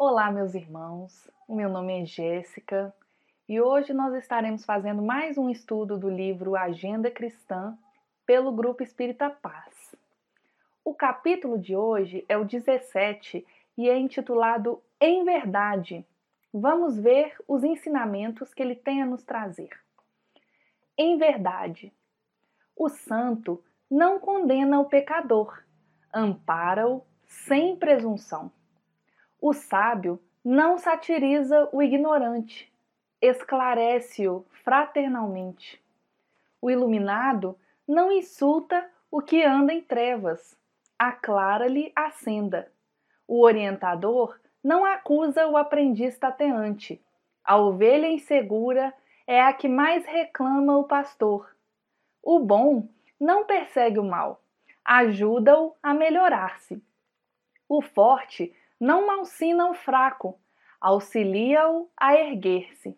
Olá, meus irmãos. O meu nome é Jéssica e hoje nós estaremos fazendo mais um estudo do livro Agenda Cristã pelo Grupo Espírita Paz. O capítulo de hoje é o 17 e é intitulado Em Verdade. Vamos ver os ensinamentos que ele tem a nos trazer. Em verdade, o santo não condena o pecador, ampara-o sem presunção o sábio não satiriza o ignorante, esclarece-o fraternalmente. O iluminado não insulta o que anda em trevas, aclara-lhe a senda. O orientador não acusa o aprendiz tateante. A ovelha insegura é a que mais reclama o pastor. O bom não persegue o mal, ajuda-o a melhorar-se. O forte não malsina o fraco, auxilia-o a erguer-se.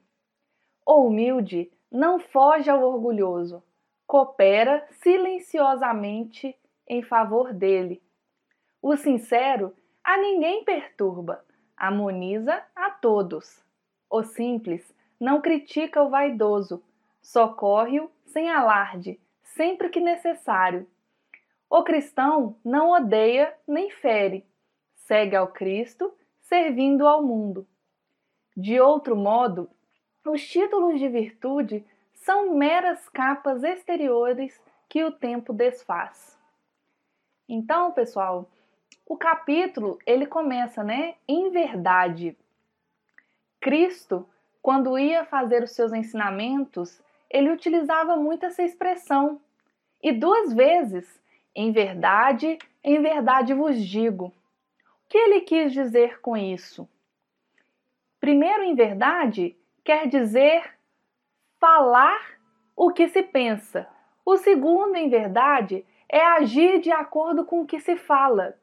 O humilde não foge ao orgulhoso, coopera silenciosamente em favor dele. O sincero a ninguém perturba, harmoniza a todos. O simples não critica o vaidoso, socorre-o sem alarde, sempre que necessário. O cristão não odeia nem fere, segue ao Cristo, servindo ao mundo. De outro modo, os títulos de virtude são meras capas exteriores que o tempo desfaz. Então, pessoal, o capítulo ele começa, né? Em verdade, Cristo, quando ia fazer os seus ensinamentos, ele utilizava muito essa expressão. E duas vezes, em verdade, em verdade vos digo que ele quis dizer com isso? Primeiro, em verdade, quer dizer falar o que se pensa. O segundo, em verdade, é agir de acordo com o que se fala.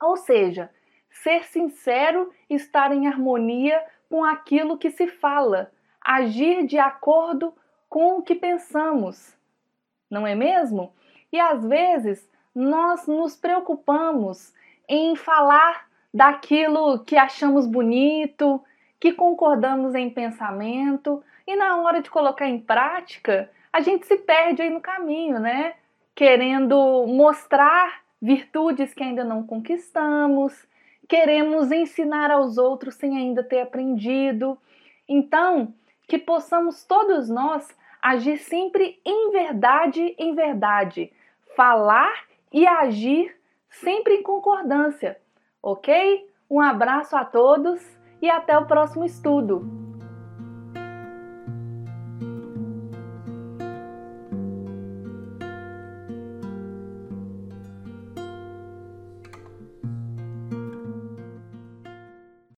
Ou seja, ser sincero, estar em harmonia com aquilo que se fala, agir de acordo com o que pensamos. Não é mesmo? E às vezes nós nos preocupamos em falar daquilo que achamos bonito, que concordamos em pensamento, e na hora de colocar em prática, a gente se perde aí no caminho, né? Querendo mostrar virtudes que ainda não conquistamos, queremos ensinar aos outros sem ainda ter aprendido. Então, que possamos todos nós agir sempre em verdade, em verdade, falar e agir sempre em concordância, ok? Um abraço a todos e até o próximo estudo!